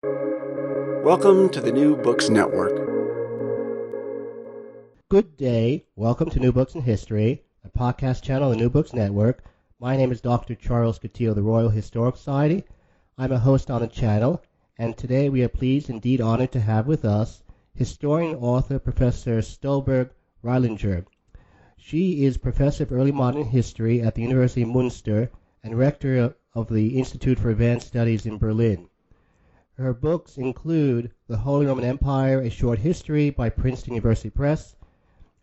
Welcome to the New Books Network. Good day. Welcome to New Books in History, a podcast channel on the New Books Network. My name is Dr. Charles Coutinho of the Royal Historic Society. I'm a host on the channel, and today we are pleased, indeed honored, to have with us historian author Professor Stolberg Reilinger. She is professor of early modern history at the University of Munster and rector of the Institute for Advanced Studies in Berlin. Her books include The Holy Roman Empire, A Short History by Princeton University Press,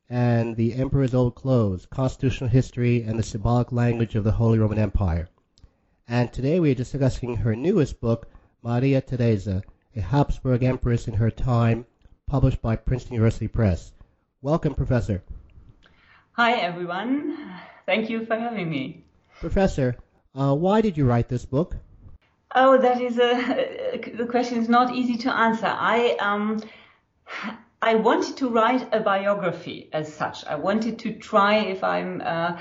and The Emperor's Old Clothes, Constitutional History and the Symbolic Language of the Holy Roman Empire. And today we are discussing her newest book, Maria Theresa, a Habsburg Empress in her time, published by Princeton University Press. Welcome, Professor. Hi, everyone. Thank you for having me. Professor, uh, why did you write this book? Oh, that is a the question is not easy to answer. I um I wanted to write a biography as such. I wanted to try if I'm uh,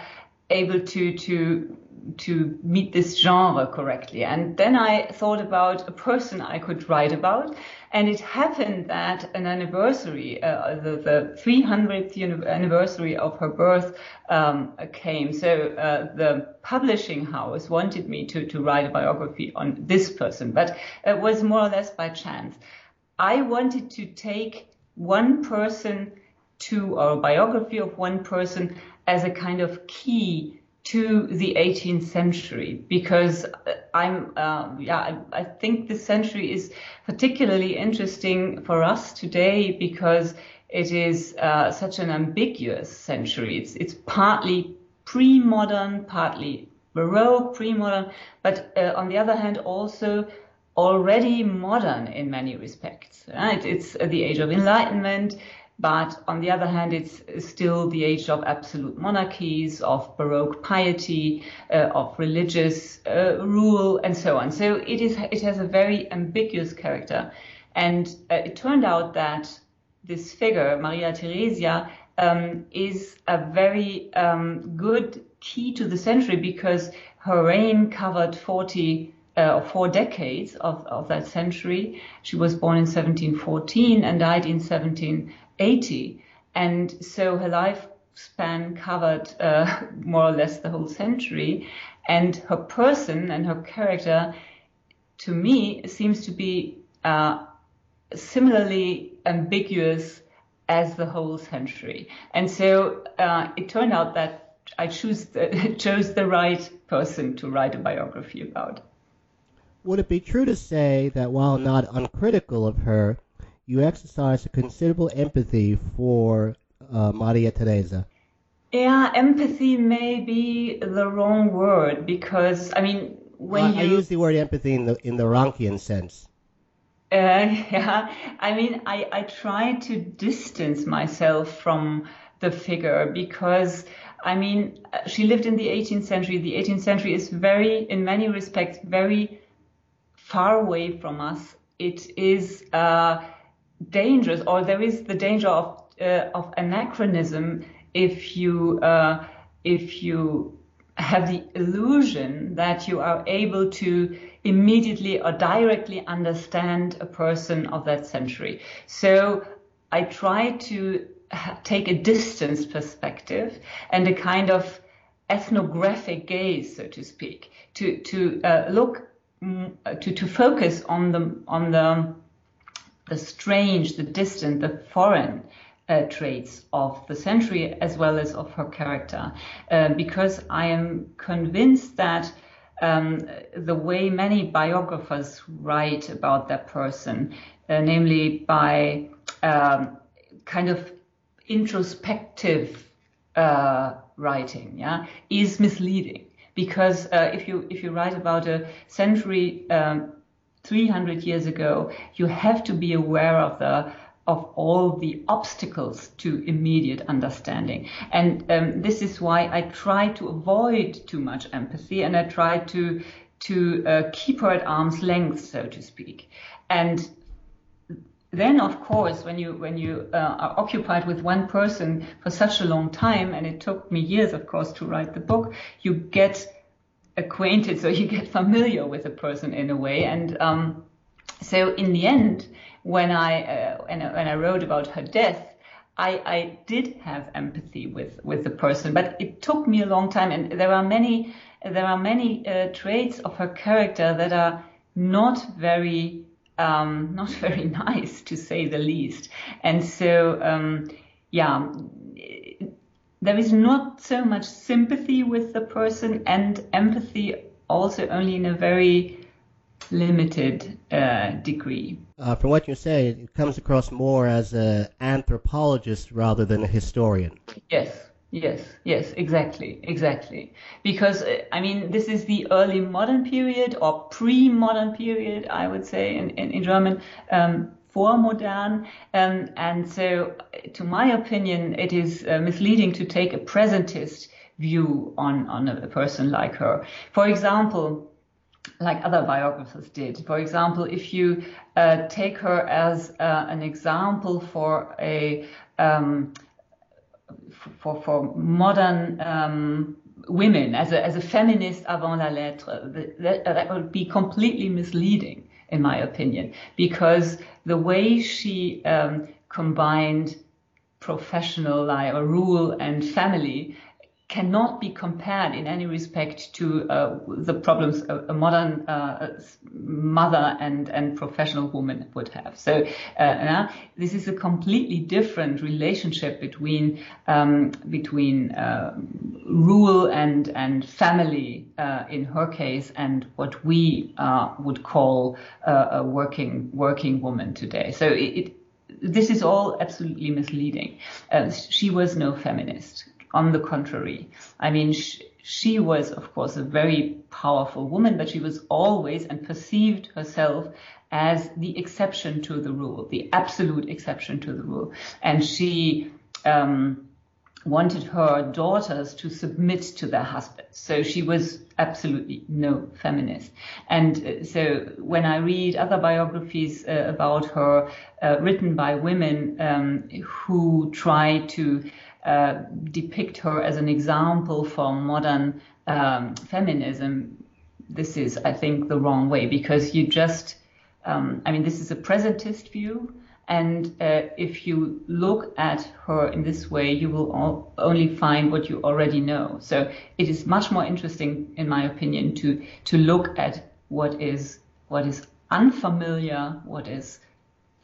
able to to to meet this genre correctly. And then I thought about a person I could write about. And it happened that an anniversary, uh, the, the 300th anniversary of her birth um, came. So uh, the publishing house wanted me to, to write a biography on this person, but it was more or less by chance. I wanted to take one person to, or a biography of one person as a kind of key to the 18th century because I'm uh, yeah I, I, think this century is particularly interesting for us today because it is uh, such an ambiguous century. It's it's partly pre-modern, partly Baroque, pre-modern, but uh, on the other hand also already modern in many respects. Right? It's the age of enlightenment. But on the other hand, it's still the age of absolute monarchies, of Baroque piety, uh, of religious uh, rule, and so on. So it is. It has a very ambiguous character, and uh, it turned out that this figure, Maria Theresia, um, is a very um, good key to the century because her reign covered 40 uh, four decades of, of that century. She was born in 1714 and died in 17. 80. And so her lifespan covered uh, more or less the whole century. And her person and her character, to me, seems to be uh, similarly ambiguous as the whole century. And so uh, it turned out that I choose the, chose the right person to write a biography about. Would it be true to say that while not uncritical of her, you exercise a considerable empathy for uh, Maria Theresa. Yeah, empathy may be the wrong word because I mean when uh, you I use the word empathy in the in the Rankian sense. Uh, yeah, I mean I I try to distance myself from the figure because I mean she lived in the 18th century. The 18th century is very, in many respects, very far away from us. It is. Uh, dangerous, or there is the danger of uh, of anachronism if you uh, if you have the illusion that you are able to immediately or directly understand a person of that century. So I try to take a distance perspective and a kind of ethnographic gaze, so to speak, to to uh, look mm, to to focus on the on the the strange, the distant, the foreign uh, traits of the century as well as of her character. Uh, because I am convinced that um, the way many biographers write about that person, uh, namely by um, kind of introspective uh, writing, yeah, is misleading. Because uh, if you if you write about a century um, 300 years ago, you have to be aware of the of all the obstacles to immediate understanding. And um, this is why I try to avoid too much empathy and I try to to uh, keep her at arm's length, so to speak. And then, of course, when you when you uh, are occupied with one person for such a long time, and it took me years, of course, to write the book, you get acquainted, so you get familiar with a person in a way. And um, so in the end, when I uh, when, when I wrote about her death, I, I did have empathy with with the person, but it took me a long time, and there are many there are many uh, traits of her character that are not very um, not very nice to say the least, and so um, yeah. There is not so much sympathy with the person and empathy also only in a very limited uh, degree. Uh, from what you say, it comes across more as an anthropologist rather than a historian. Yes, yes, yes, exactly, exactly. Because, uh, I mean, this is the early modern period or pre-modern period, I would say, in, in, in German. Um, Vormodern, um, and so, to my opinion, it is uh, misleading to take a presentist view on on a person like her. For example, like other biographers did. For example, if you uh, take her as uh, an example for a um, for for modern um, women as a as a feminist avant la lettre, that, that would be completely misleading, in my opinion, because the way she um, combined professional life or rule and family cannot be compared in any respect to uh, the problems a, a modern uh, mother and, and professional woman would have. So uh, this is a completely different relationship between um, between uh, rule and and family uh, in her case and what we uh, would call a working working woman today. So it, it this is all absolutely misleading. she was no feminist on the contrary, I mean, she, she was, of course, a very powerful woman, but she was always and perceived herself as the exception to the rule, the absolute exception to the rule. And she um, wanted her daughters to submit to their husbands. So she was absolutely no feminist. And uh, so when I read other biographies uh, about her uh, written by women um, who try to uh, depict her as an example for modern um, feminism, this is, I think, the wrong way because you just, um, I mean, this is a presentist view. And uh, if you look at her in this way, you will only find what you already know. So it is much more interesting, in my opinion, to to look at what is what is unfamiliar, what is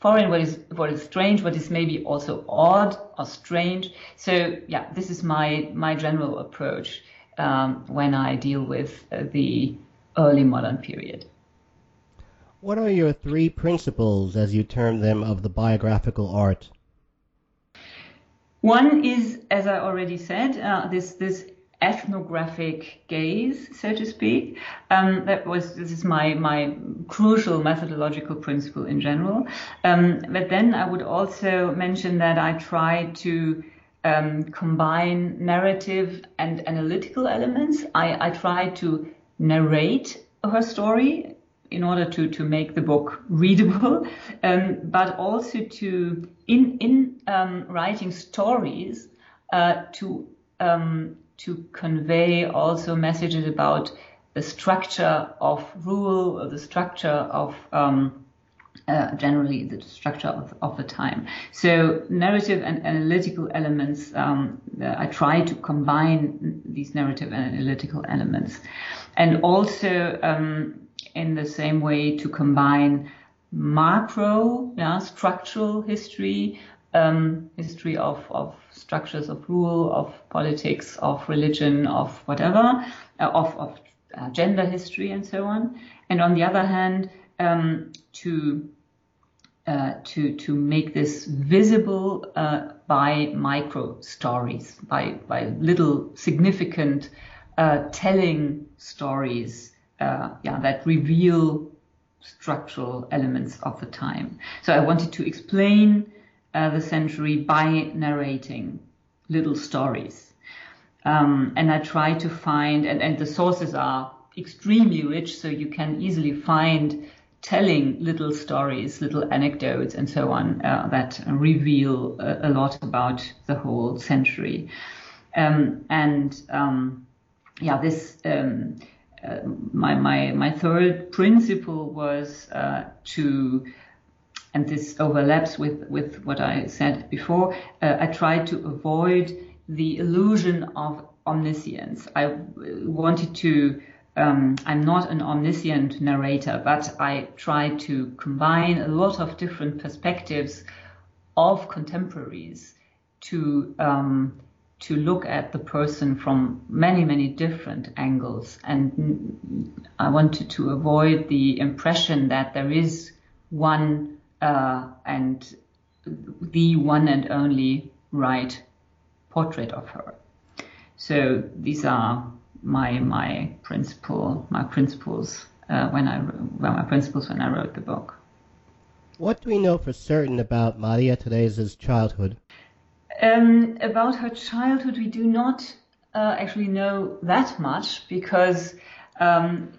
foreign, what is what is strange, what is maybe also odd or strange. So yeah, this is my my general approach um, when I deal with uh, the early modern period. What are your three principles, as you term them, of the biographical art? One is, as I already said, uh, this this ethnographic gaze, so to speak. Um, that was this is my my crucial methodological principle in general. Um, but then I would also mention that I try to um, combine narrative and analytical elements. I, I try to narrate her story in order to, to make the book readable, um, but also to in in um, writing stories uh, to um, to convey also messages about the structure of rule the structure of um, uh, generally the structure of, of, the time. So narrative and analytical elements, um, I try to combine these narrative and analytical elements. And also um, in the same way to combine macro, yeah, structural history, um, history of, of structures of rule, of politics, of religion, of whatever, uh, of, of uh, gender history and so on. And on the other hand, um, to uh, to to make this visible uh, by micro stories, by by little significant uh, telling stories, uh, yeah, that reveal structural elements of the time. So I wanted to explain uh, the century by narrating little stories. Um, and I try to find, and, and the sources are extremely rich, so you can easily find telling little stories, little anecdotes, and so on uh, that reveal a, a, lot about the whole century. Um, and um, yeah, this um, uh, my, my, my third principle was uh, to, and this overlaps with, with what I said before, uh, I tried to avoid the illusion of omniscience. I wanted to, um, I'm not an omniscient narrator, but I try to combine a lot of different perspectives of contemporaries to um, to look at the person from many, many different angles. And I wanted to avoid the impression that there is one uh, and the one and only right portrait of her. So these are my my principle my principles uh, when I well, my principles when I wrote the book. What do we know for certain about Maria Theresa's childhood? Um, about her childhood, we do not uh, actually know that much because um,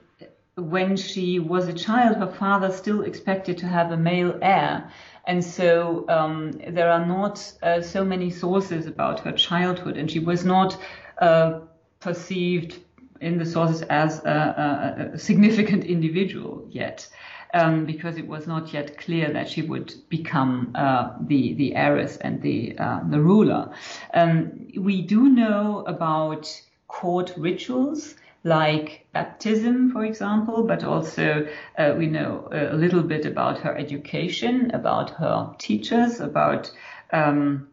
when she was a child, her father still expected to have a male heir. And so um, there are not uh, so many sources about her childhood, and she was not uh, perceived in the sources as a, a, a significant individual yet um, because it was not yet clear that she would become uh, the the heiress and the uh, the ruler. Um, we do know about court rituals like baptism, for example, but also uh, we know a little bit about her education, about her teachers, about um,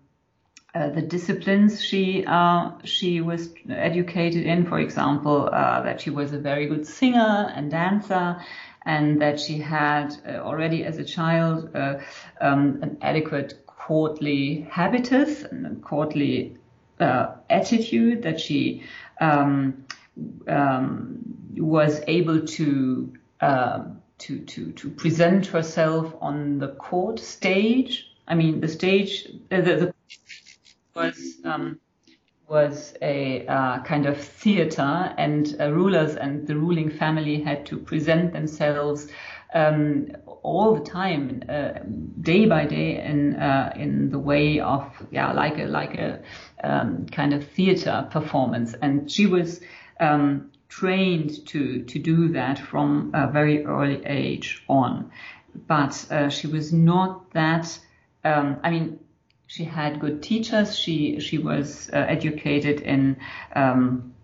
uh, the disciplines she uh, she was educated in. For example, uh, that she was a very good singer and dancer, and that she had uh, already as a child uh, um, an adequate courtly habitus and a courtly uh, attitude that she um, um, was able to um, to to to present herself on the court stage. I mean, the stage uh, the, the was um, was a uh, kind of theater, and uh, rulers and the ruling family had to present themselves um, all the time, uh, day by day, in uh, in the way of yeah, like a like a um, kind of theater performance. And she was um, trained to to do that from a very early age on, but uh, she was not that. Um, I mean, she had good teachers. She she was uh, educated in um,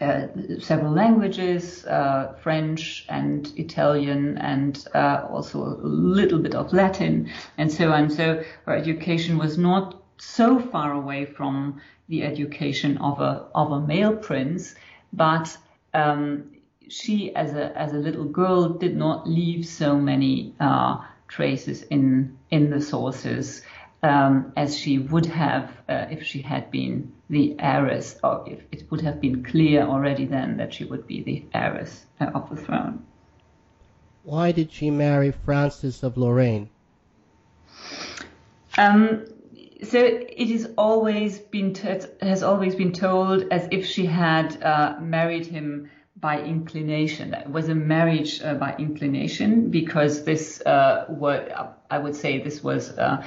uh, several languages, uh, French and Italian, and uh, also a little bit of Latin, and so on. So her education was not so far away from the education of a of a male prince, but um, she, as a as a little girl, did not leave so many uh, traces in in the sources um, as she would have uh, if she had been the heiress, or if it would have been clear already then that she would be the heiress uh, of the throne. Why did she marry Francis of Lorraine? Um, so it is always been t- has always been told as if she had uh, married him by inclination. It was a marriage uh, by inclination because this uh, what I would say this was uh,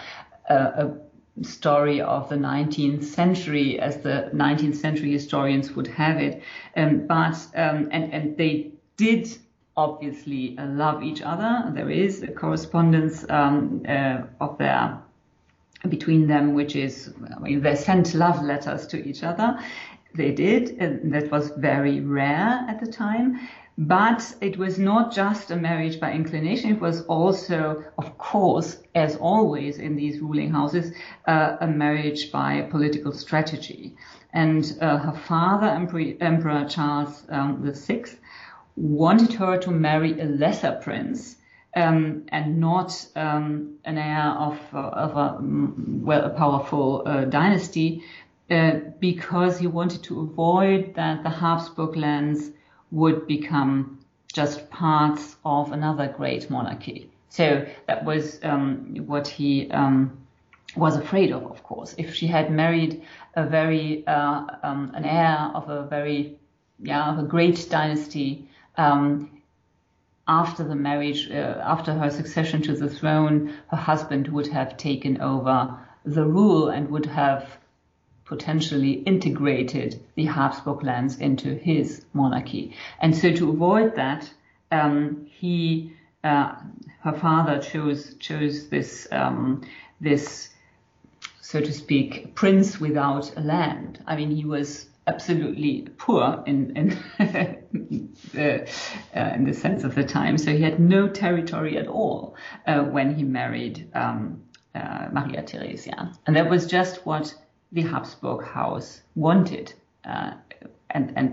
a, a story of the 19th century, as the 19th century historians would have it. Um, but um, and and they did obviously love each other. There is a correspondence um, uh, of their between them, which is I mean, they sent love letters to each other. They did, and that was very rare at the time. But it was not just a marriage by inclination. It was also, of course, as always in these ruling houses, uh, a marriage by political strategy. And uh, her father, Emperor, Charles um, VI, wanted her to marry a lesser prince. Um, and not um, an heir of, of a, mm, well, a powerful uh, dynasty, uh, because he wanted to avoid that the Habsburg lands would become just parts of another great monarchy. So that was um, what he um, was afraid of, of course. If she had married a very uh, um, an heir of a very yeah of a great dynasty um, after the marriage, uh, after her succession to the throne, her husband would have taken over the rule and would have potentially integrated the Habsburg lands into his monarchy. And so to avoid that, um, he, uh, her father chose chose this um, this so to speak prince without a land. I mean, he was absolutely poor in in, uh, in the sense of the time. So he had no territory at all uh, when he married um, uh, Maria Theresia, and that was just what the Habsburg house wanted, uh, and and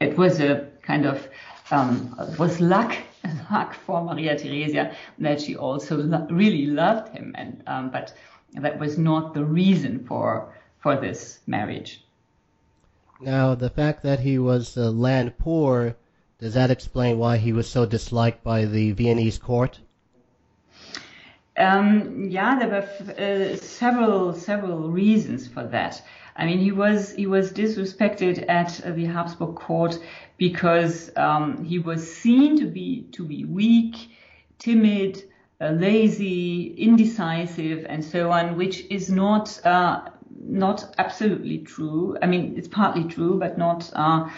it was a kind of um, was luck luck for Maria Theresia that she also lo- really loved him, and um, but that was not the reason for for this marriage. Now, the fact that he was uh, land poor, does that explain why he was so disliked by the Viennese court? Um, yeah, there were uh, several several reasons for that. I mean, he was he was disrespected at the Habsburg court because um, he was seen to be to be weak, timid, uh, lazy, indecisive, and so on, which is not uh, not absolutely true. I mean, it's partly true, but not uh,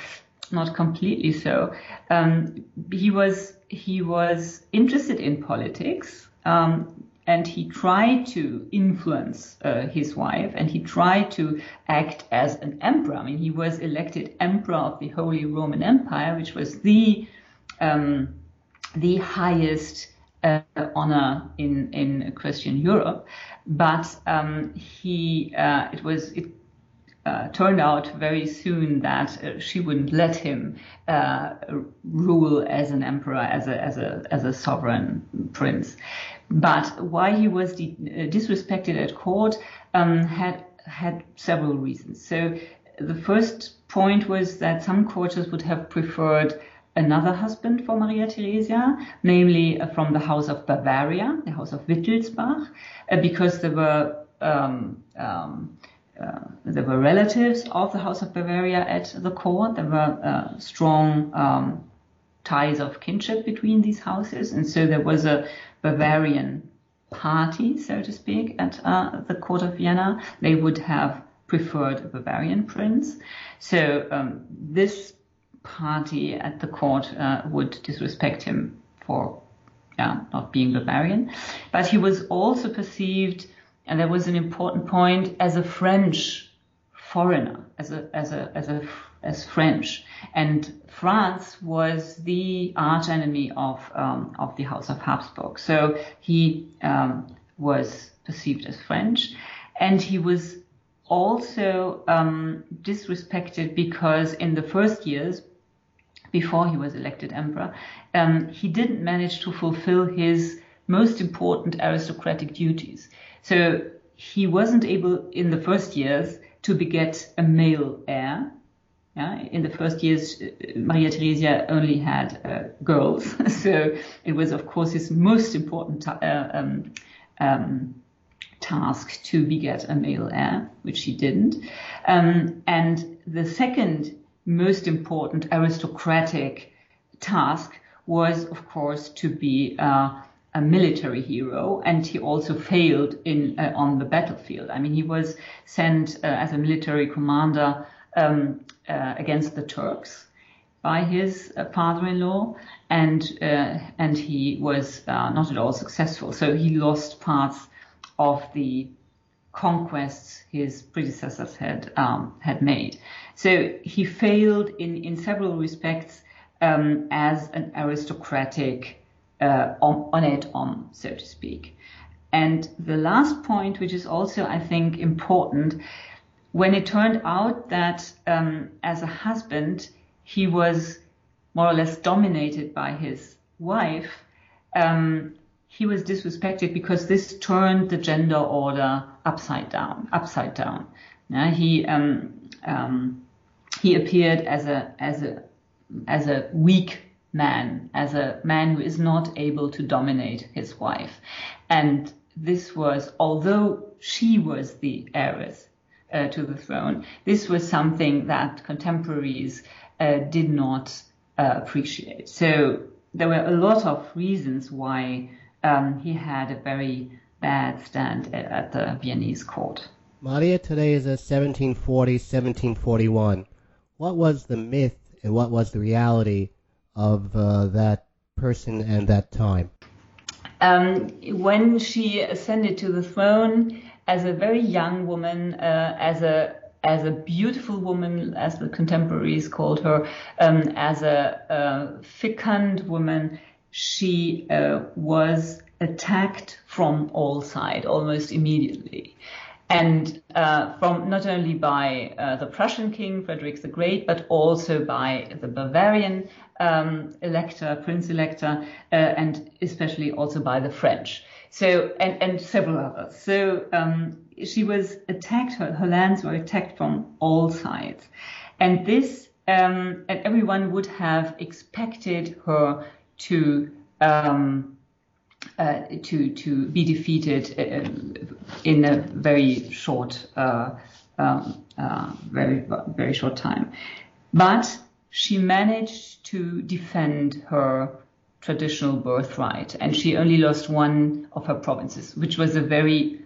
not completely so. Um, he was he was interested in politics. Um, and he tried to influence uh, his wife and he tried to act as an emperor. I mean, he was elected emperor of the Holy Roman Empire, which was the um, the highest uh, honor in in Christian Europe. But um, he uh, it was it uh, turned out very soon that uh, she wouldn't let him uh, rule as an emperor, as a as a as a sovereign prince. But why he was de- uh, disrespected at court um, had had several reasons. So the first point was that some courtiers would have preferred another husband for Maria Theresia, namely uh, from the House of Bavaria, the House of Wittelsbach, uh, because there were um, um, uh, there were relatives of the House of Bavaria at the court. There were uh, strong um, ties of kinship between these houses, and so there was a Bavarian party, so to speak, at uh, the court of Vienna. They would have preferred a Bavarian prince. So um, this party at the court uh, would disrespect him for yeah, not being Bavarian. But he was also perceived, and that was an important point, as a French foreigner, as a as a as a as French. And France was the arch enemy of um, of the House of Habsburg. So he um, was perceived as French, and he was also um, disrespected because in the first years before he was elected emperor, um, he didn't manage to fulfill his most important aristocratic duties. So he wasn't able in the first years to beget a male heir yeah, in the first years, uh, Maria Theresia only had uh, girls, so it was, of course, his most important uh, um, um, task to beget a male heir, which he didn't. Um, and the second most important aristocratic task was, of course, to be uh, a military hero, and he also failed in uh, on the battlefield. I mean, he was sent uh, as a military commander um, uh, against the Turks by his uh, father-in-law, and uh, and he was not at all successful. So he lost parts of the conquests his predecessors had um, had made. So he failed in in several respects um, as an aristocratic uh, honnête homme, so to speak. And the last point, which is also I think important, when it turned out that um, as a husband he was more or less dominated by his wife, um, he was disrespected because this turned the gender order upside down. Upside down. He um, um, he appeared as a as a as a weak man, as a man who is not able to dominate his wife, and this was although she was the heiress uh, to the throne. This was something that contemporaries uh, did not uh, appreciate. So there were a lot of reasons why um, he had a very bad stand at, at the Viennese court. Maria Theresa, 1740, 1741. What was the myth and what was the reality of uh, that person and that time? Um, when she ascended to the throne as a very young woman, uh, as a as a beautiful woman, as the contemporaries called her, um, as a, a, fecund woman, she uh, was attacked from all sides almost immediately. And uh, from not only by uh, the Prussian king Frederick the Great, but also by the Bavarian um, elector, prince elector, uh, and especially also by the French. So and, and several others. So um, she was attacked. Her, her, lands were attacked from all sides, and this um, and everyone would have expected her to. Um, uh, to to be defeated uh, in a very short uh, um, uh, very very short time, but she managed to defend her traditional birthright, and she only lost one of her provinces, which was a very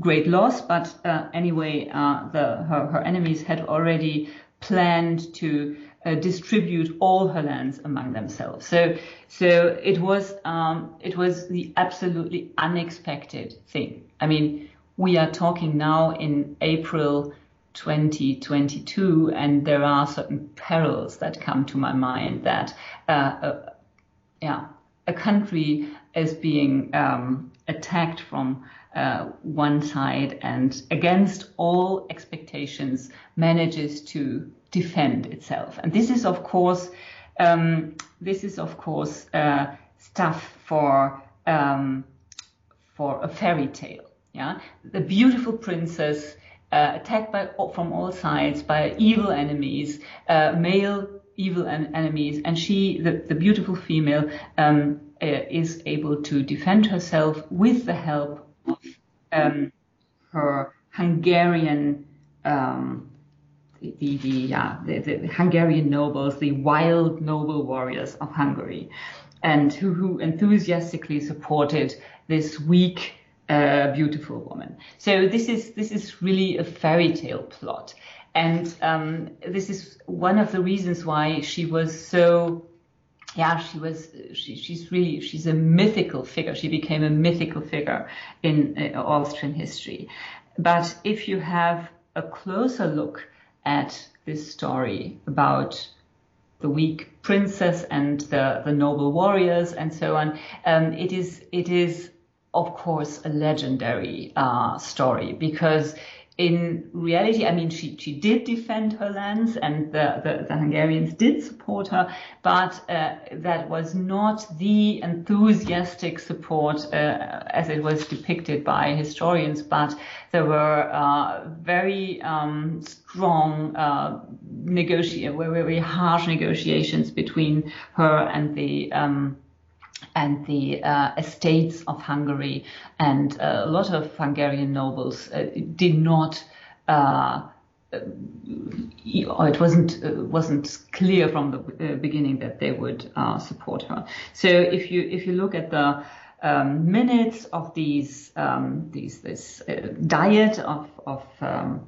great loss. But uh, anyway, uh, the her, her enemies had already planned to uh, distribute all her lands among themselves. So, so it was um, it was the absolutely unexpected thing. I mean, we are talking now in April 2022, and there are certain perils that come to my mind that, uh, uh, yeah, a country is being um, attacked from uh, one side and against all expectations manages to defend itself. And this is, of course, um, this is of course uh, stuff for um, for a fairy tale. Yeah, the beautiful princess uh, attacked by from all sides by evil enemies, uh, male evil en- enemies, and she, the, the beautiful female, um, uh, is able to defend herself with the help um, her Hungarian um, the the, yeah, the, the Hungarian nobles, the wild noble warriors of Hungary, and who, who enthusiastically supported this weak, uh, beautiful woman. So this is this is really a fairy tale plot, and um, this is one of the reasons why she was so yeah, she was, she, she's really, she's a mythical figure. She became a mythical figure in uh, Austrian history. But if you have a closer look at this story about the weak princess and the, the noble warriors and so on. Um, it is it is of course a legendary uh, story because in reality, I mean, she, she did defend her lands and the, the, the Hungarians did support her, but uh, that was not the enthusiastic support uh, as it was depicted by historians, but there were uh, very um, strong uh, negotiations, very, very harsh negotiations between her and the um, and the uh, estates of Hungary, and uh, a lot of Hungarian nobles uh, did not. Uh, uh, it wasn't uh, wasn't clear from the beginning that they would support her. So if you if you look at the um, minutes of these um, these this diet of of um,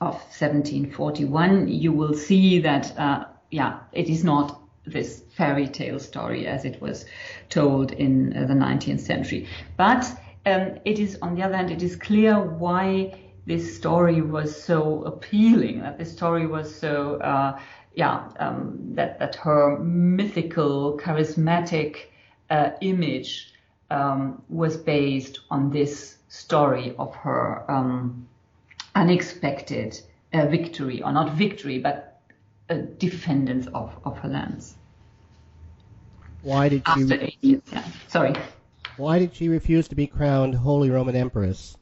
of 1741, you will see that yeah, it is not this fairy tale story as it was told in uh, the 19th century. But um, it is, on the other hand, it is clear why this story was so appealing, that this story was so, uh, yeah, um, that, that her mythical, charismatic uh, image um, was based on this story of her um, unexpected uh, victory, or not victory, but defendants of, of her lands. Why did she? After eight years, yeah. Sorry. Why did she refuse to be crowned Holy Roman Empress?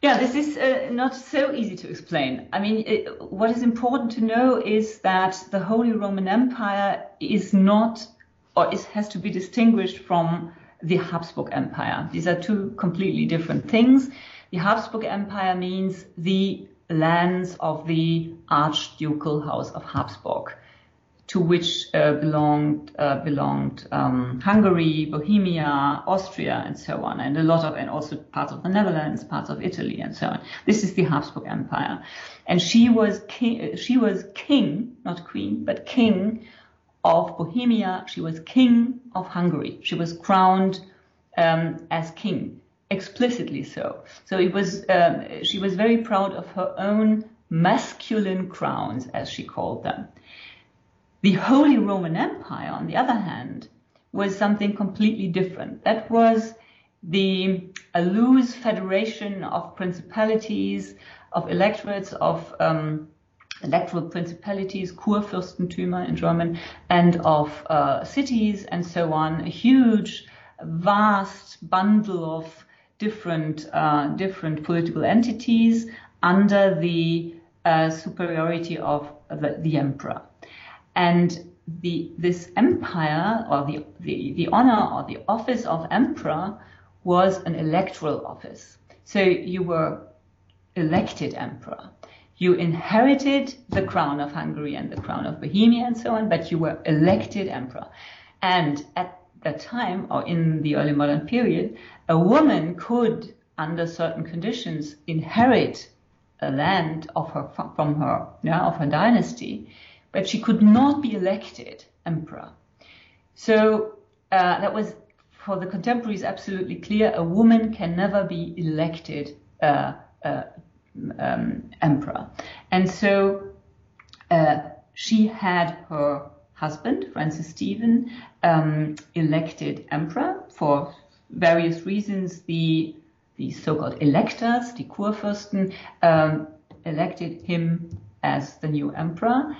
Yeah, this is uh, not so easy to explain. I mean, it, what is important to know is that the Holy Roman Empire is not, or is, has to be distinguished from the Habsburg Empire. These are two completely different things. The Habsburg Empire means the lands of the Archducal House of Habsburg. to which uh, belonged uh, belonged um, Hungary, Bohemia, Austria, and so on, and a lot of and also parts of the Netherlands, parts of Italy, and so on. This is the Habsburg Empire, and she was king. She was king, not queen, but king of Bohemia. She was king of Hungary. She was crowned um, as king, explicitly so. So it was. Um, she was very proud of her own masculine crowns, as she called them. The Holy Roman Empire, on the other hand, was something completely different. That was the a loose federation of principalities, of electorates, of um, electoral principalities, Kurfürstentümer in German, and of uh, cities and so on. A huge, vast bundle of different uh, different political entities under the uh, superiority of the, the emperor. And the, this empire or the, the, the honor or the office of emperor was an electoral office. So you were elected emperor. You inherited the crown of Hungary and the crown of Bohemia and so on, but you were elected emperor. And at that time, or in the early modern period, a woman could, under certain conditions, inherit a land of her from her, yeah, of her dynasty, but she could not be elected emperor. So uh, that was for the contemporaries absolutely clear. A woman can never be elected uh, uh, um, emperor, and so uh, she had her husband Francis Stephen um, elected emperor for various reasons. The the so-called electors, the Kurfürsten, um, elected him as the new emperor.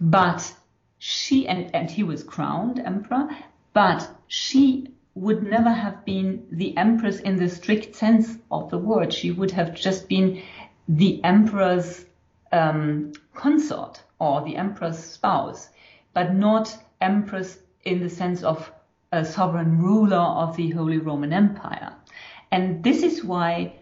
But she, and, and he was crowned emperor, but she would never have been the empress in the strict sense of the word. She would have just been the emperor's um, consort or the emperor's spouse, but not empress in the sense of a sovereign ruler of the Holy Roman Empire. And this is why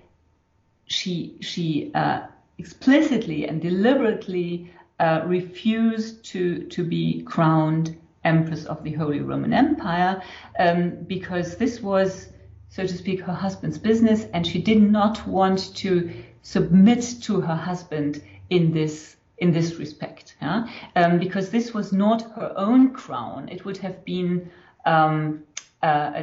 she, she uh, explicitly and deliberately uh, refused to, to be crowned Empress of the Holy Roman Empire um, because this was, so to speak, her husband's business, and she did not want to submit to her husband in this in this respect, yeah? um, because this was not her own crown. It would have been um, uh,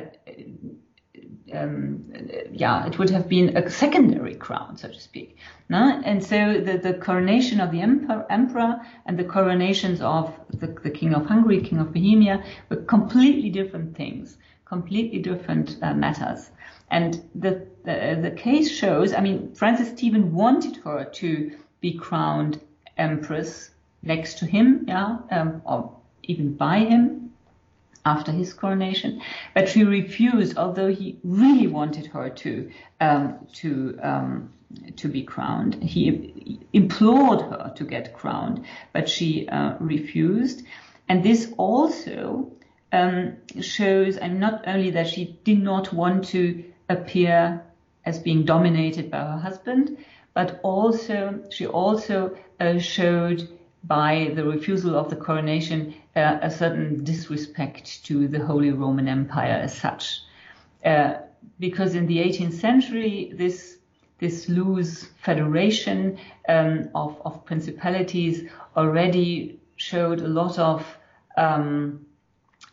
um, yeah, it would have been a secondary crown, so to speak. No? And so the, the coronation of the emperor, emperor and the coronations of the, the, king of Hungary, king of Bohemia, were completely different things, completely different uh, matters. And the, the, the case shows, I mean, Francis Stephen wanted her to be crowned empress next to him, yeah, um, or even by him, after his coronation, but she refused, although he really wanted her to um, to um, to be crowned. He implored her to get crowned, but she uh, refused. And this also um, shows, and not only that she did not want to appear as being dominated by her husband, but also she also uh, showed by the refusal of the coronation uh, a certain disrespect to the Holy Roman Empire as such. Uh, because in the 18th century, this this loose federation um, of, of principalities already showed a lot of um,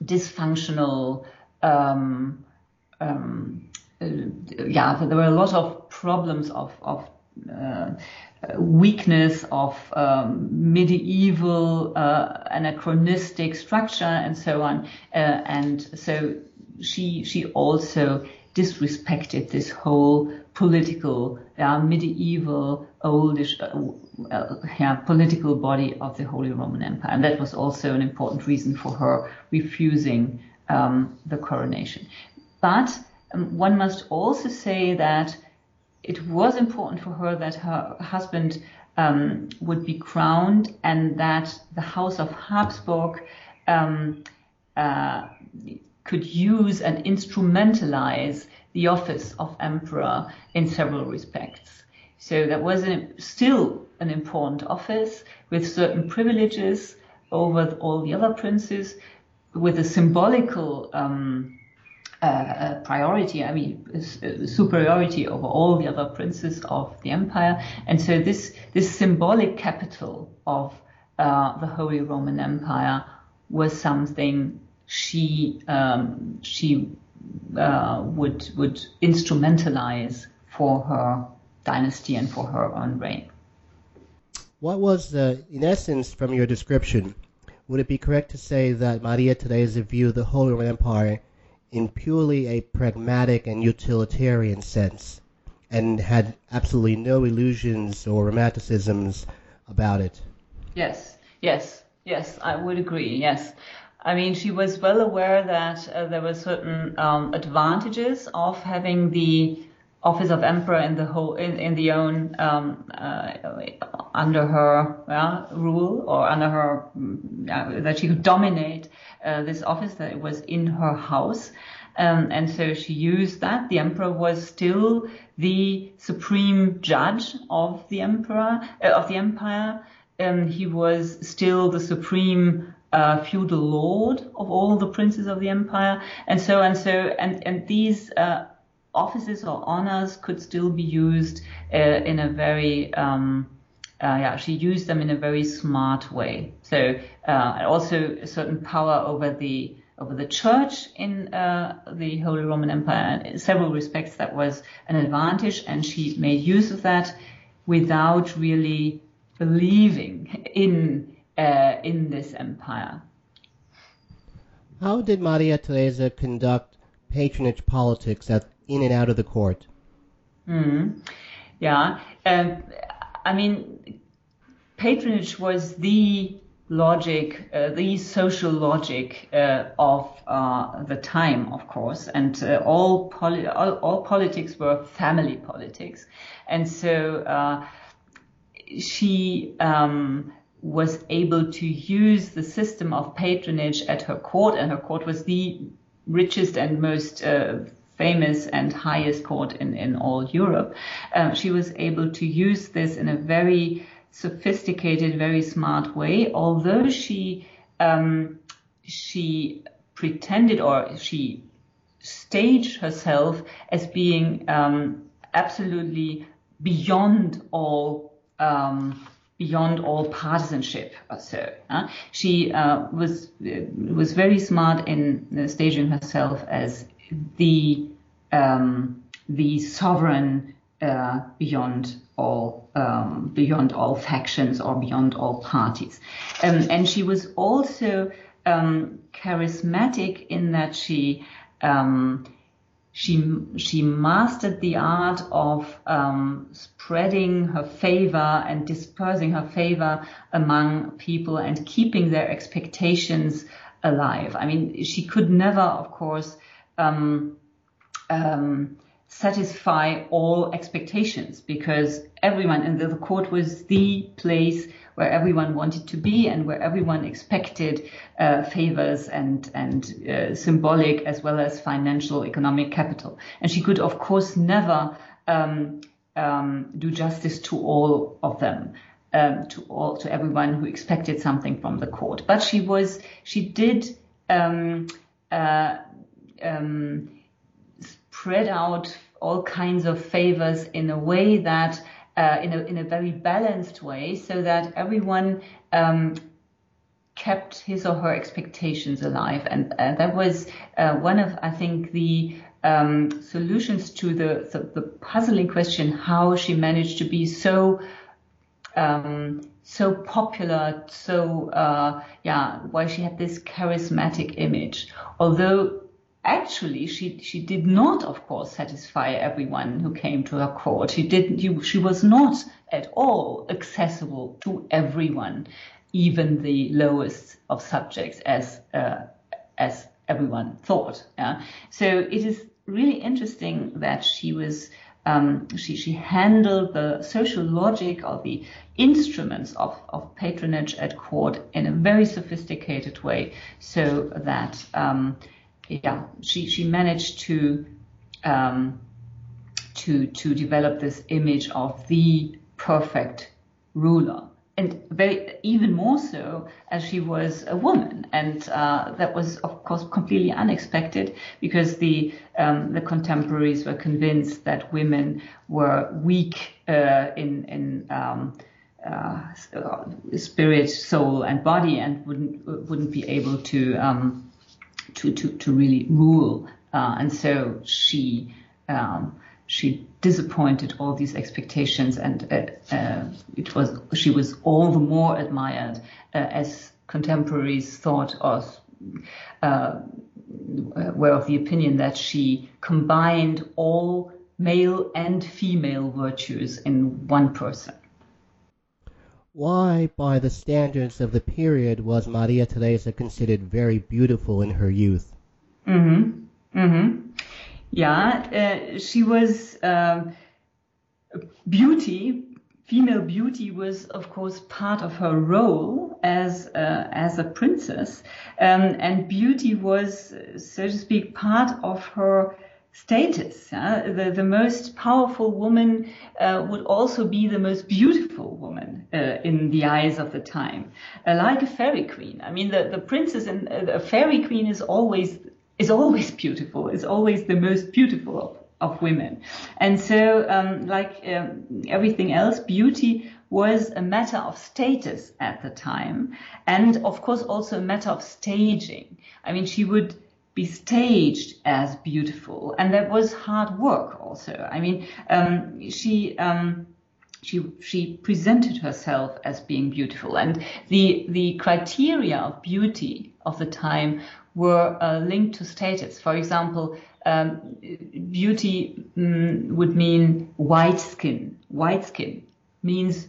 dysfunctional um, um uh, yeah, there were a lot of problems of, of weakness of um, medieval uh, anachronistic structure and so on. Uh, and so she she also disrespected this whole political uh, medieval oldish uh, uh, yeah, political body of the Holy Roman Empire. And that was also an important reason for her refusing um, the coronation. But um, one must also say that it was important for her that her husband um, would be crowned and that the House of Habsburg um, uh, could use and instrumentalize the office of emperor in several respects. So that was an, still an important office with certain privileges, over all the other princes with a symbolical um, uh, priority, I mean, superiority over all the other princes of the empire. And so this, this symbolic capital of uh, the Holy Roman Empire was something she, um, she uh, would, would instrumentalize for her dynasty and for her own reign. What was the, in essence, from your description, would it be correct to say that Maria Theresa viewed the Holy Roman Empire in purely a pragmatic and utilitarian sense and had absolutely no illusions or romanticisms about it? Yes, yes, yes, I would agree, yes. I mean, she was well aware that uh, there were certain um, advantages of having the office of emperor in the whole in, in the own um, uh, under her uh, rule or under her uh, that she could dominate uh, this office that it was in her house. Um, and so she used that. The emperor was still the supreme judge of the emperor uh, of the empire. Um, he was still the supreme uh, feudal lord of all the princes of the empire. And so and so and and these offices or honors could still be used uh, in a very um, uh, yeah, she used them in a very smart way. So uh, also a certain power over the over the church in uh, the Holy Roman Empire. In several respects, that was an advantage, and she made use of that without really believing in uh, in this empire. How did Maria Theresa conduct patronage politics at in and out of the court. Mm. Yeah, um, I mean, patronage was the logic, uh, the social logic uh, of uh, the time, of course, and uh, all, poli- all, all politics were family politics, and so uh, she um, was able to use the system of patronage at her court, and her court was the richest and most uh, famous and highest court in, in all Europe, um, she was able to use this in a very sophisticated, very smart way. Although she um, she pretended or she staged herself as being um, absolutely beyond all um, beyond all partisanship or so. Uh, she uh, was uh, was very smart in uh, staging herself as the um, the sovereign uh, beyond all um, beyond all factions or beyond all parties, um, and she was also um, charismatic in that she um, she she mastered the art of um, spreading her favor and dispersing her favor among people and keeping their expectations alive. I mean, she could never, of course, um, um, satisfy all expectations because everyone in the, the, court was the place where everyone wanted to be and where everyone expected uh, favors and and uh, symbolic as well as financial economic capital. And she could, of course, never um, um, do justice to all of them. Um, to all to everyone who expected something from the court, but she was she did um, uh, um, spread out all kinds of favors in a way that uh, in, a, in a very balanced way so that everyone um, kept his or her expectations alive. And uh, that was uh, one of, I think, the um, solutions to the, the, the, puzzling question how she managed to be so um, so popular, so uh, yeah, why she had this charismatic image. Although actually she she did not of course satisfy everyone who came to her court she didn't she was not at all accessible to everyone even the lowest of subjects as uh, as everyone thought yeah? so it is really interesting that she was um, she, she handled the social logic or the instruments of, of patronage at court in a very sophisticated way so that um, yeah, she she managed to um, to to develop this image of the perfect ruler. And very even more so as she was a woman, and uh, that was of course completely unexpected because the um, the contemporaries were convinced that women were weak uh, in in um, uh, spirit, soul, and body, and wouldn't wouldn't be able to um, to, to to really rule, uh, and so she. Um, she disappointed all these expectations, and uh, uh, it was she was all the more admired uh, as contemporaries thought of uh, were of the opinion that she combined all male and female virtues in one person. Why, by the standards of the period, was Maria Theresa considered very beautiful in her youth? Mm-hmm. Mm-hmm. Yeah, uh, she was um, beauty. Female beauty was, of course, part of her role as uh, as a princess, um, and beauty was, so to speak, part of her status. Uh, the, the most powerful woman uh, would also be the most beautiful woman uh, in the eyes of the time, uh, like a fairy queen. I mean, the, the princess and uh, a fairy queen is always is always beautiful, is always the most beautiful of, of women. And so, um, like um, everything else, beauty was a matter of status at the time, and of course also a matter of staging. I mean, she would be staged as beautiful, and that was hard work also. I mean, um, she um, she she presented herself as being beautiful, and the the criteria of beauty of the time were uh, linked to status. For example, um, beauty mm, would mean white skin. White skin means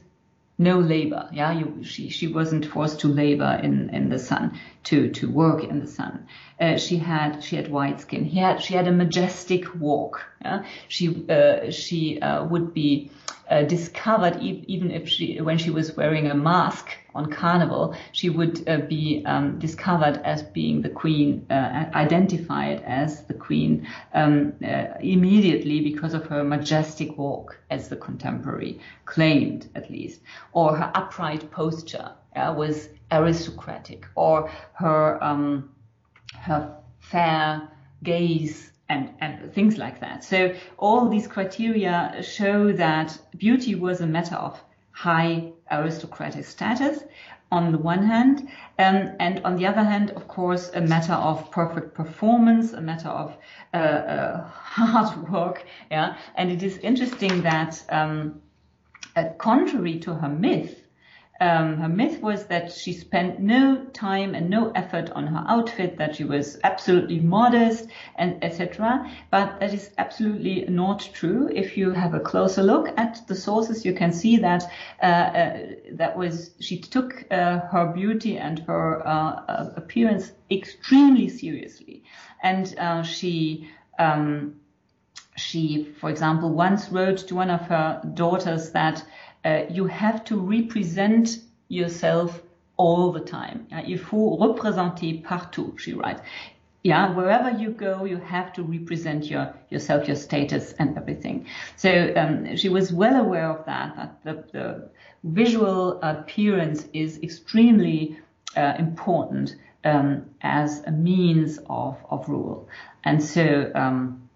no labor. Yeah, you, she she wasn't forced to labor in, in the sun to to work in the sun. Uh, she had she had white skin. He had she had a majestic walk. Yeah, she uh, she uh, would be uh, discovered e- even if she when she was wearing a mask on carnival she would uh, be um, discovered as being the queen uh, identified as the queen um, immediately because of her majestic walk as the contemporary claimed at least or her upright posture was aristocratic or her um, her fair gaze and, and things like that. So all these criteria show that beauty was a matter of high aristocratic status on the one hand, um, and on the other hand, of course, a matter of perfect performance, a matter of uh, uh, hard work. Yeah, and it is interesting that, um, uh, contrary to her myth, um, her myth was that she spent no time and no effort on her outfit, that she was absolutely modest, and etc. But that is absolutely not true. If you have a closer look at the sources, you can see that uh, uh, that was she took uh, her beauty and her uh, appearance extremely seriously, and uh, she. Um, she, for example, once wrote to one of her daughters that uh, you have to represent yourself all the time. Il faut représenter partout, she writes. Yeah, wherever you go, you have to represent your yourself, your status, and everything. So um, she was well aware of that. That the, the visual appearance is extremely uh, important um, as a means of of rule, and so um,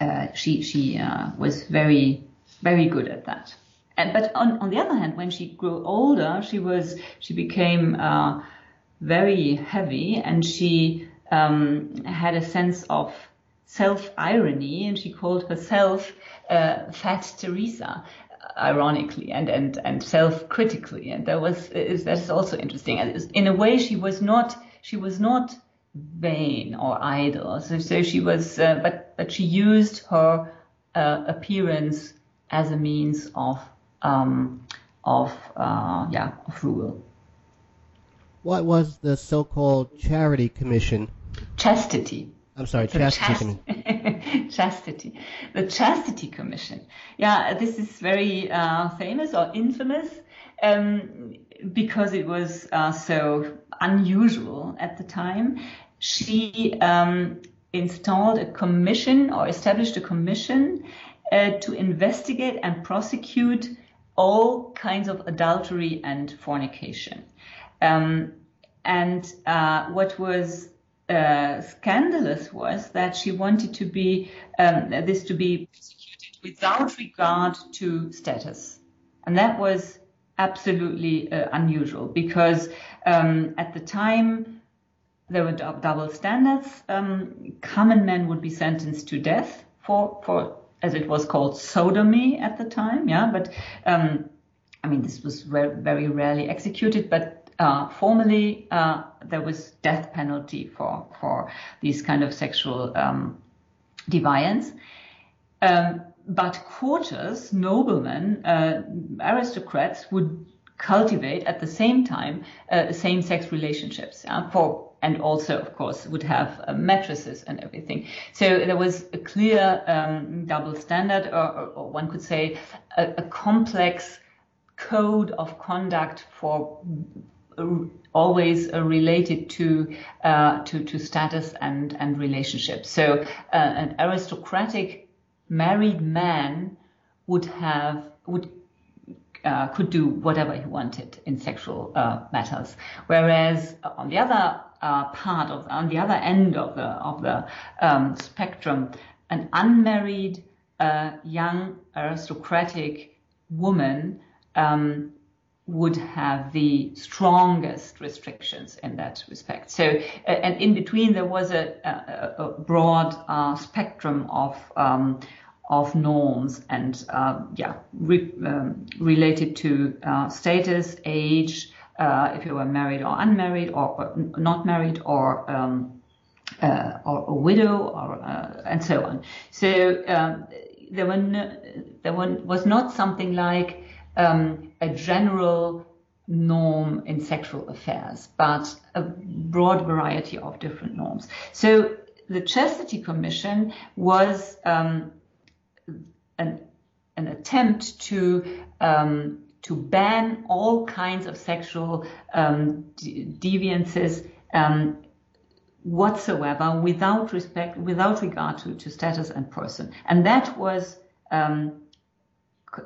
uh, she she uh, was very very good at that. And, but on, on the other hand, when she grew older, she was she became uh, very heavy, and she um, had a sense of self irony, and she called herself uh, Fat Teresa ironically and and and self-critically. And that was is that is also interesting. In a way she was not she was not vain or idle. So so she was uh, but but she used her uh, appearance as a means of um, of uh, yeah of rule. What was the so-called charity commission? Chastity. I'm sorry, chastity. Chast- chastity. The chastity commission. Yeah, this is very uh, famous or infamous um, because it was uh, so unusual at the time. She um, installed a commission or established a commission uh, to investigate and prosecute all kinds of adultery and fornication. Um, and uh, what was uh, scandalous was that she wanted to be um, this to be executed without regard to status, and that was absolutely uh, unusual because um, at the time there were double standards. Um, common men would be sentenced to death for for as it was called sodomy at the time, yeah. But um, I mean, this was very, very rarely executed, but uh, formally uh, there was death penalty for for these kind of sexual um, deviance. Um, but courtiers, noblemen, uh, aristocrats would cultivate at the same time uh, same-sex relationships for and also of course would have uh, mattresses and everything so there was a clear um, double standard or, or, or, one could say a, a complex code of conduct for uh, always uh, related to, uh, to to status and and relationships so an aristocratic married man would have would uh, could do whatever he wanted in sexual uh, matters. Whereas on the other part of on the other end of the of the um, spectrum, an unmarried uh, young aristocratic woman um, would have the strongest restrictions in that respect. So, uh, and in between there was a, a, a broad uh, spectrum of um, of norms and uh, yeah re, um, related to uh, status, age, uh, if you were married or unmarried or, or not married or um, uh, or a widow or uh, and so on. So um, there were no, there was not something like um, a general norm in sexual affairs, but a broad variety of different norms. So the Chastity Commission was um, an, an attempt to um, to ban all kinds of sexual um, deviances um, whatsoever without respect, without regard to, to status and person. And that was um,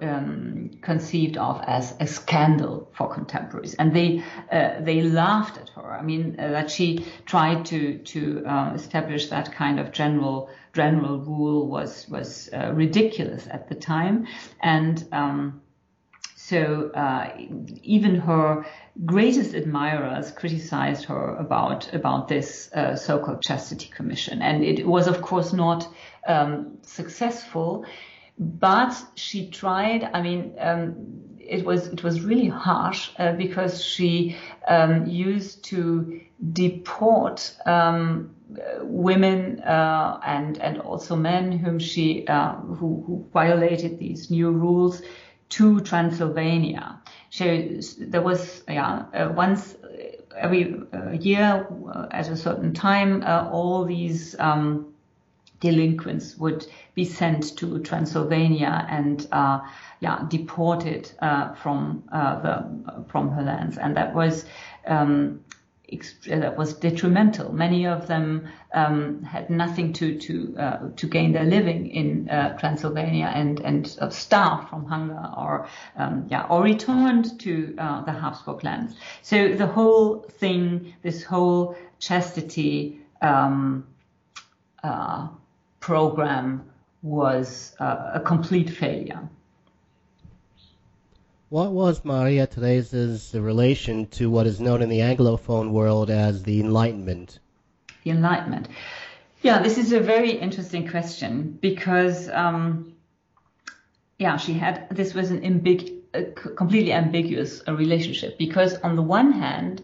um, conceived of as a scandal for contemporaries, and they uh, they laughed at her. I mean, uh, that she tried to to uh, establish that kind of general general rule was was uh, ridiculous at the time, and. So uh, even her greatest admirers criticized her about about this uh, so-called chastity commission, and it was of course not um, successful but she tried. I mean, um, it was it was really harsh uh, because she um, used to deport um, women uh, and and also men whom she uh, who, who, violated these new rules to Transylvania. So there was yeah uh, once every uh, year uh, at a certain time all these um, delinquents would be sent to Transylvania and uh, yeah deported uh, from uh, the from her lands, and that was. Um, that was detrimental. Many of them um, had nothing to to uh, to gain their living in uh, Transylvania and and uh, starved from hunger or um, yeah or returned to the Habsburg lands. So the whole thing, this whole chastity um, program was uh, a complete failure. What was Maria Theresa's relation to what is known in the Anglophone world as the Enlightenment? The Enlightenment. Yeah, this is a very interesting question because, um, yeah, she had this was an ambig- completely ambiguous uh, relationship because on the one hand,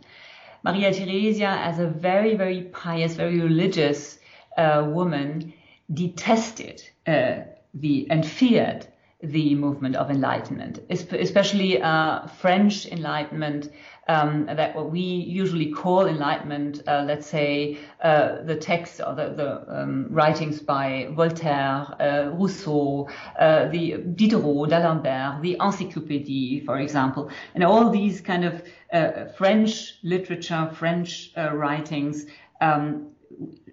Maria Theresia, as a very very pious, very religious uh, woman, detested uh, the and feared the movement of enlightenment, especially uh, French enlightenment, um, that what we usually call enlightenment, uh, let's say uh, the texts or the, the um, writings by Voltaire, uh, Rousseau, uh, the Diderot, D'Alembert, the Encyclopédie, for example, and all these kind of uh, French literature, French writings, um,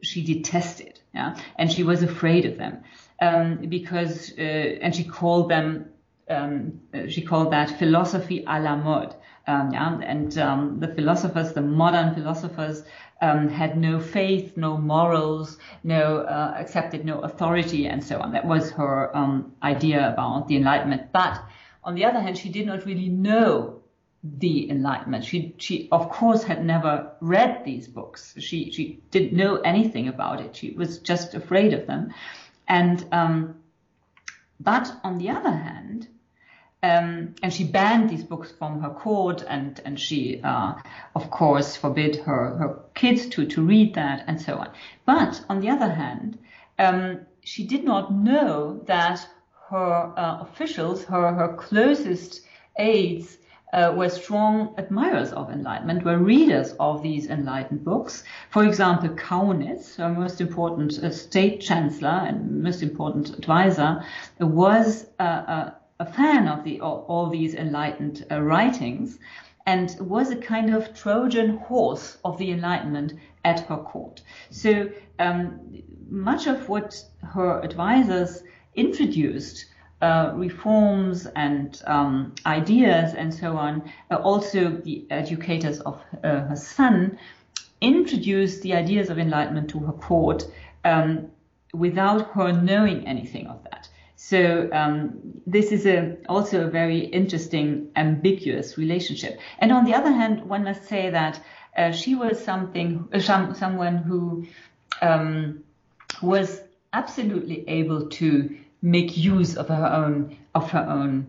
she detested yeah, and she was afraid of them um, because, uh, and she called them um, she called that philosophy à la mode. Um, yeah, and um, the philosophers, the modern philosophers, um, had no faith, no morals, no uh, accepted no authority, and so on. That was her um, idea about the Enlightenment. But on the other hand, she did not really know the Enlightenment. She, she of course had never read these books. She, she didn't know anything about it. She was just afraid of them. And, um, but on the other hand, um, and she banned these books from her court and, and she, uh, of course, forbid her, her kids to, to read that and so on. But on the other hand, um, she did not know that her uh, officials, her, her closest aides, uh, were strong admirers of enlightenment, were readers of these enlightened books. For example, Kaunitz, her most important uh, state chancellor and most important advisor, was a, a fan of the all, all these enlightened uh, writings and was a kind of Trojan horse of the Enlightenment at her court. So um, much of what her advisors introduced uh, reforms and um, ideas and so on. Uh, also, the educators of uh, her son introduced the ideas of enlightenment to her court um, without her knowing anything of that. So um, this is a, also a very interesting, ambiguous relationship. And on the other hand, one must say that uh, she was something, uh, some, someone who um, was absolutely able to make use of her own of her own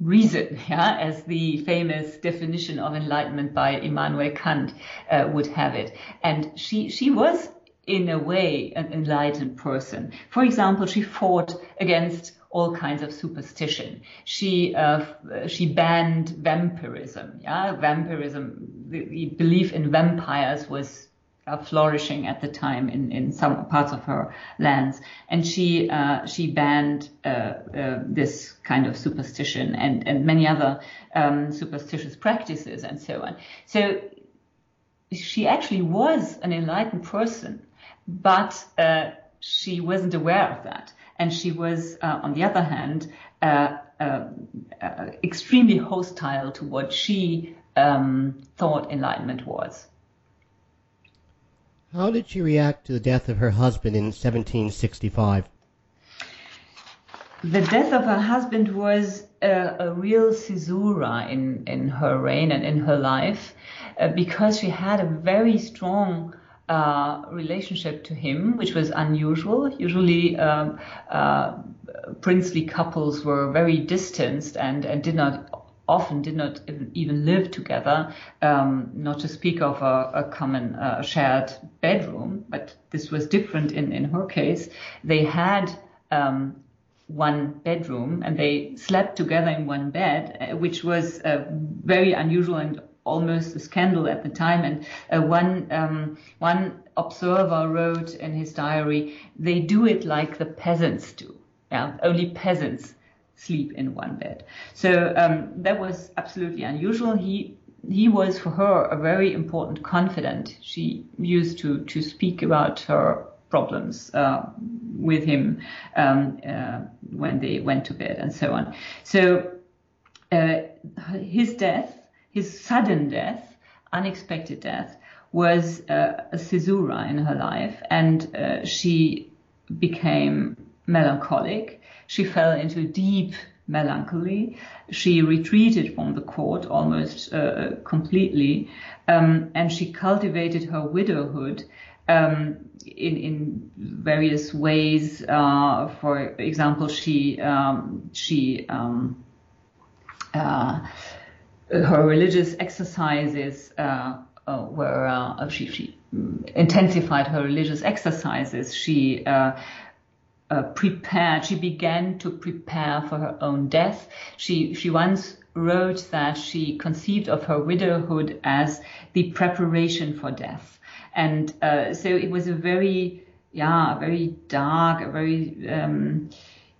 reason, yeah, as the famous definition of enlightenment by Immanuel Kant uh, would have it. And she she was in a way an enlightened person. For example, she fought against all kinds of superstition. She uh, she banned vampirism. Yeah, vampirism. The, the belief in vampires was uh, flourishing at the time in, in some parts of her lands, and she uh, she banned uh, uh this kind of superstition and and many other um, superstitious practices and so on. So she actually was an enlightened person, but uh, she wasn't aware of that, and she was, uh, on the other hand, extremely hostile to what she um, thought enlightenment was. How did she react to the death of her husband in 1765? The death of her husband was a, a real caesura in, in her reign and in her life uh, because she had a very strong uh, relationship to him, which was unusual. Usually, um, uh, princely couples were very distanced and, and did not often did not even live together, um, not to speak of a, a common uh, shared bedroom. But this was different in, in her case. They had um, one bedroom and they slept together in one bed, uh, which was uh, very unusual and almost a scandal at the time. And uh, one um, one observer wrote in his diary, "They do it like the peasants do. Yeah, only peasants sleep in one bed. So um, that was absolutely unusual. He he was for her a very important confidant. She used to to speak about her problems uh, with him um, uh, when they went to bed and so on. So uh, his death, his sudden death, unexpected death, was uh, a caesura in her life, and uh, she became melancholic she fell into deep melancholy. She retreated from the court almost uh, completely, um, and she cultivated her widowhood um, in, in various ways. Uh, for example, she um, she um, uh, her religious exercises uh, uh, were uh, she, she intensified her religious exercises. She uh, prepared, she began to prepare for her own death. She, she once wrote that she conceived of her widowhood as the preparation for death. And uh, so it was a very, yeah, very dark, a very, um,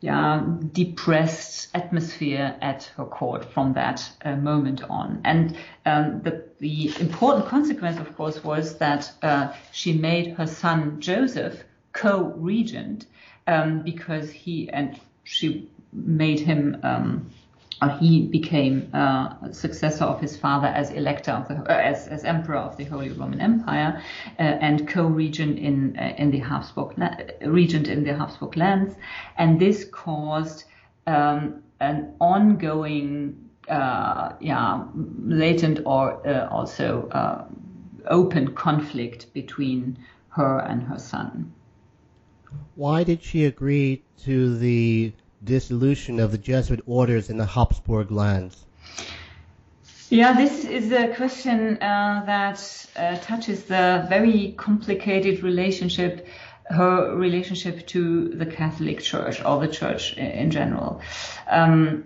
yeah, depressed atmosphere at her court from that uh, moment on. And um, the, the important consequence, of course, was that uh, she made her son Joseph co-regent um, because he and she made him um, uh, he became uh, successor of his father as elector of the, uh, as, as emperor of the Holy Roman Empire uh, and co-regent in uh, in the Habsburg regent in the Habsburg lands, and this caused um, an ongoing, uh, yeah, latent or also open conflict between her and her son. Why did she agree to the dissolution of the Jesuit orders in the Habsburg lands? Yeah, this is a question uh, that uh, touches the very complicated relationship, her relationship to the Catholic Church or the Church in general. Um,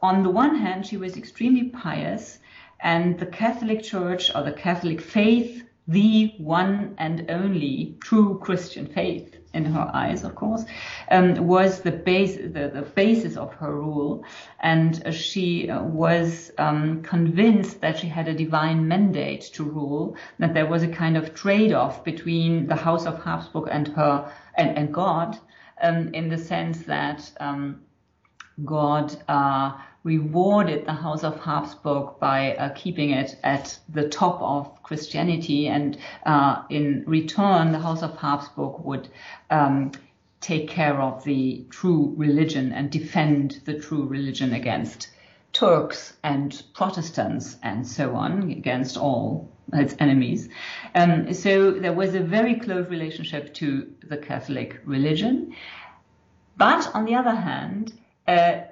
on the one hand, she was extremely pious, and the Catholic Church or the Catholic faith, the one and only true Christian faith, in her eyes, of course, um, was the base, the, the, basis of her rule, and she uh, was um, convinced that she had a divine mandate to rule. That there was a kind of trade-off between the House of Habsburg and her and, and God, um, in the sense that um, God. Uh, rewarded the House of Habsburg by uh, keeping it at the top of Christianity, and uh, in return, the House of Habsburg would um, take care of the true religion and defend the true religion against Turks and Protestants and so on, against all its enemies. Um, so there was a very close relationship to the Catholic religion. But on the other hand, uh,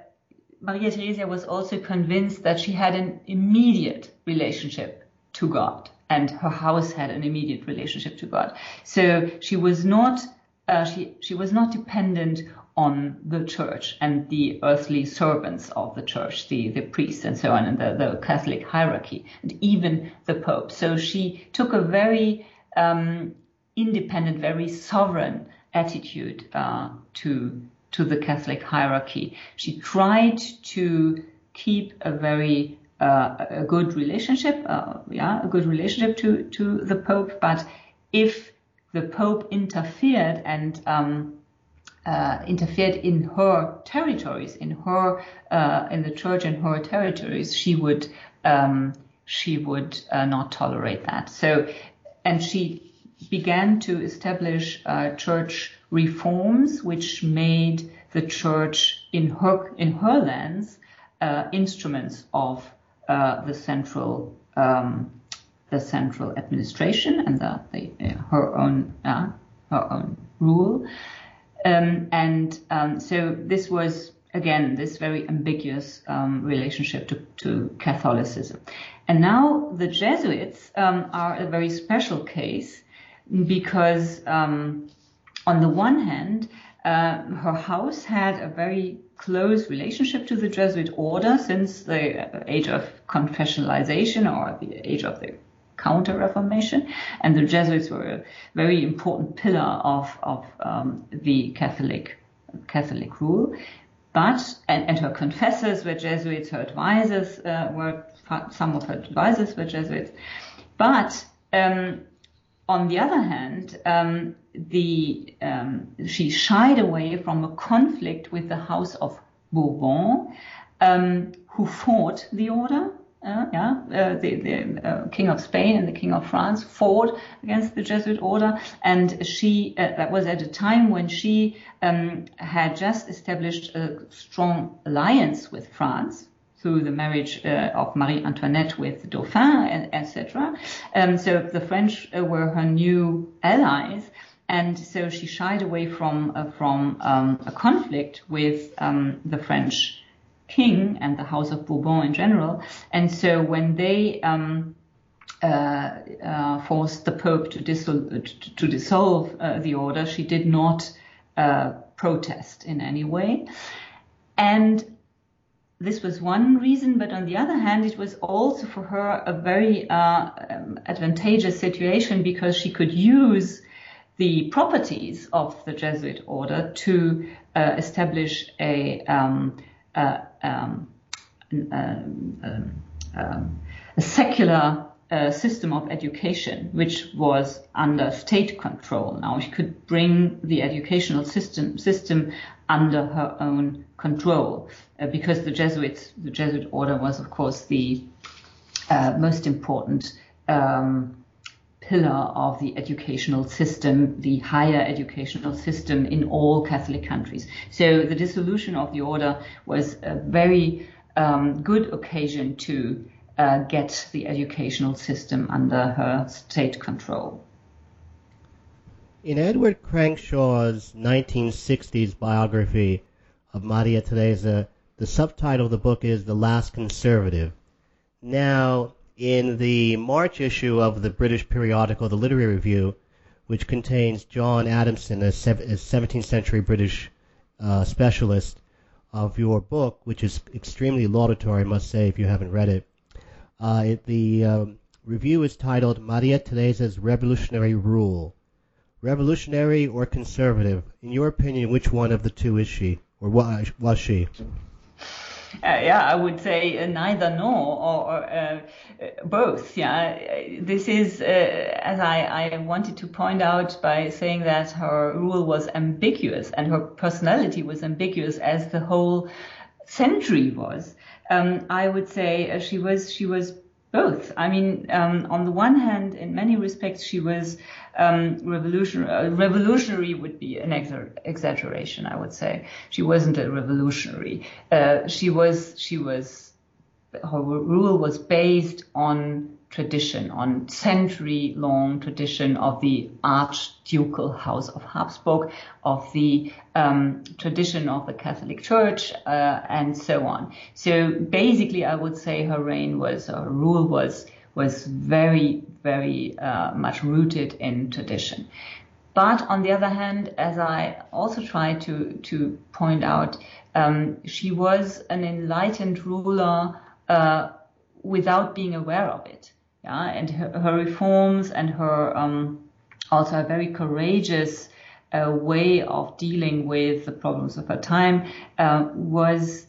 Maria Theresia was also convinced that she had an immediate relationship to God and her house had an immediate relationship to God. So she was not uh, she she was not dependent on the church and the earthly servants of the church, the, the priests and so on, and the, the Catholic hierarchy, and even the Pope. So she took a very um, independent, very sovereign attitude uh, to to the Catholic hierarchy. She tried to keep a very a good relationship, uh, yeah, a good relationship to to the Pope. But if the Pope interfered and um, uh, interfered in her territories, in her uh, in the Church in her territories, she would um, she would uh, not tolerate that. So, and she began to establish uh, church reforms which made the church in her in her lands uh, instruments of uh, the central um, the central administration and the, the uh, her own uh, her own rule. Um, and um, so this was again this very ambiguous um, relationship to, to Catholicism. And now the Jesuits um, are a very special case because um, on the one hand, uh, her house had a very close relationship to the Jesuit order since the age of confessionalization or the age of the Counter Reformation, and the Jesuits were a very important pillar of of um, the Catholic Catholic rule. But and, and, her confessors were Jesuits, her advisors uh, were some of her advisors were Jesuits, but um, on the other hand, um, the um, she shied away from a conflict with the House of Bourbon, um, who fought the order. Uh, yeah, uh, the, the uh, King of Spain and the King of France fought against the Jesuit order, and she uh, that was at a time when she um, had just established a strong alliance with France through the marriage uh, of Marie Antoinette with the Dauphin, etc. Um, so the French uh, were her new allies, and so she shied away from uh, from um, a conflict with um, the French king and the House of Bourbon in general. And so when they um, uh, uh, forced the Pope to, dissol- to, to dissolve uh, the order, she did not protest in any way. And this was one reason, but on the other hand, it was also for her a very uh, um, advantageous situation because she could use the properties of the Jesuit order to uh, establish a, um, uh, um, um, um, a secular a system of education which was under state control. Now she could bring the educational system system under her own control uh, because the Jesuits, the Jesuit order was of course the uh, most important um, pillar of the educational system, the higher educational system in all Catholic countries. So the dissolution of the order was a very um, good occasion to uh, get the educational system under her state control. In Edward Crankshaw's 1960s biography of Maria Theresa, the subtitle of the book is The Last Conservative. Now, in the March issue of the British periodical The Literary Review, which contains John Adamson, a 17th century British uh, specialist of your book, which is extremely laudatory, I must say, if you haven't read it. Uh, it the um, review is titled Maria Theresa's Revolutionary Rule. Revolutionary or conservative? In your opinion, which one of the two is she, or was she? Uh, yeah, I would say uh, neither nor, or, or uh, both. Yeah, this is as I, I wanted to point out by saying that her rule was ambiguous and her personality was ambiguous as the whole century was. Um, I would say she was she was both. I mean, um, on the one hand, in many respects, she was um, revolutionary. Uh, revolutionary would be an ex- exaggeration, I would say. She wasn't a revolutionary. Uh, she was. She was. Her rule was based on tradition, on century long tradition of the Archducal House of Habsburg, of the um, tradition of the Catholic Church, uh, and so on. So basically, I would say her reign was, her rule was, was very, very uh, much rooted in tradition. But on the other hand, as I also try to, to point out, um, she was an enlightened ruler uh, without being aware of it yeah, and her, her reforms and her um, also a very courageous uh, way of dealing with the problems of her time uh, was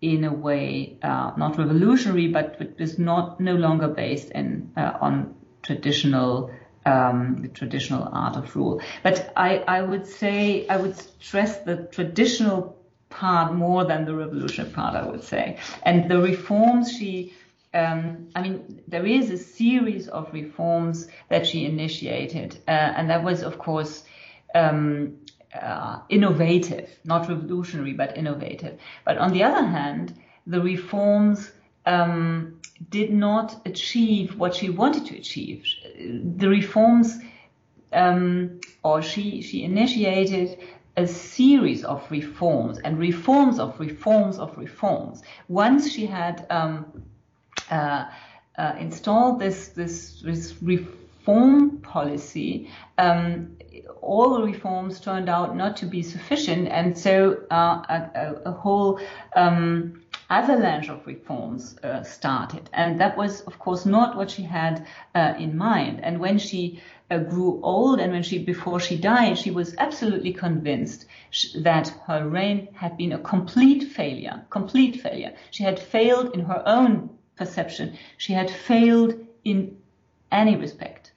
in a way uh, not revolutionary, but it was not no longer based in uh, on traditional um, the traditional art of rule. But I, I would say I would stress the traditional part more than the revolutionary part. I would say, and the reforms she um, I mean, there is a series of reforms that she initiated, uh, and that was, of course, um, uh, innovative, not revolutionary, but innovative. But on the other hand, the reforms um, did not achieve what she wanted to achieve. The reforms, um, or she she initiated a series of reforms and reforms of reforms of reforms. Once she had um, uh, uh, installed this, this, this reform policy, um, all the reforms turned out not to be sufficient, and so uh, a, a, whole um, avalanche of reforms uh, started. And that was, of course, not what she had uh, in mind. And when she uh, grew old and when she, before she died, she was absolutely convinced that her reign had been a complete failure, complete failure. She had failed in her own perception. She had failed in any respect.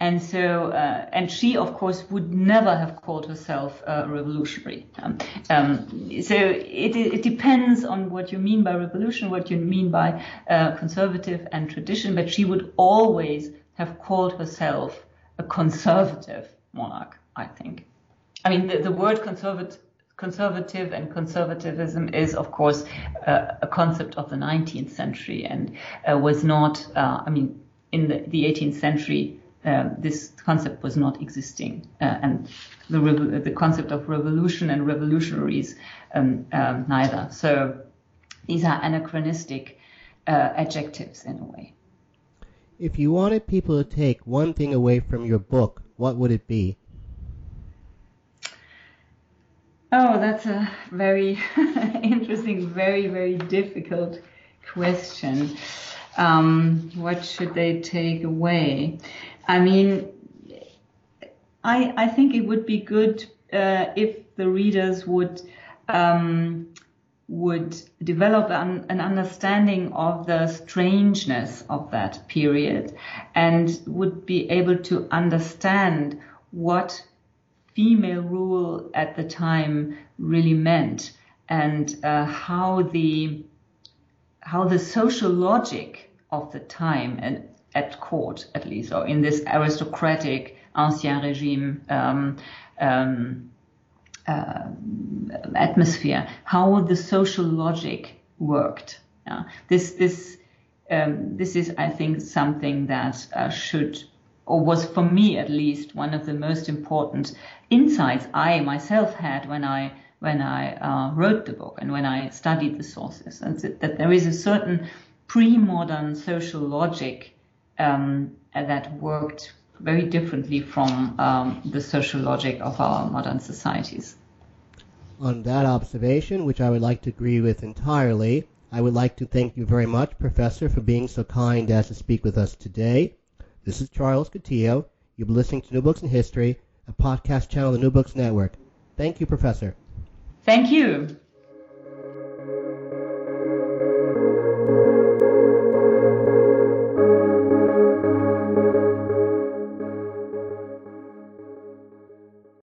And so, uh, and she, of course, would never have called herself uh, revolutionary. Um, um, so it, it, depends on what you mean by revolution, what you mean by uh, conservative and tradition, but she would always have called herself a conservative monarch, I think. I mean, the, the word conservative conservative and conservatism is, of course, uh, a concept of the 19th century and uh, was not, uh, I mean, in the, the 18th century, um, this concept was not existing. Uh, and the, the concept of revolution and revolutionaries um, um, neither. So these are anachronistic uh, adjectives in a way. If you wanted people to take one thing away from your book, what would it be? Oh, that's a very interesting, very, very difficult question. Um, what should they take away? I mean, I, I think it would be good uh, if the readers would um, would develop an, an, understanding of the strangeness of that period and would be able to understand what female rule at the time really meant and uh, how the how the social logic of the time and at court at least or in this aristocratic ancien regime um, um, uh, atmosphere, how the social logic worked. This this um, this is, I think, something that uh, should or was for me at least one of the most important insights I myself had when I when I uh, wrote the book and when I studied the sources, and that there is a certain pre-modern social logic um, that worked very differently from um, the social logic of our modern societies. On that observation, which I would like to agree with entirely, I would like to thank you very much, Professor, for being so kind as to speak with us today. This is Charles Coutinho. You've been listening to New Books in History, a podcast channel of the New Books Network. Thank you, Professor. Thank you.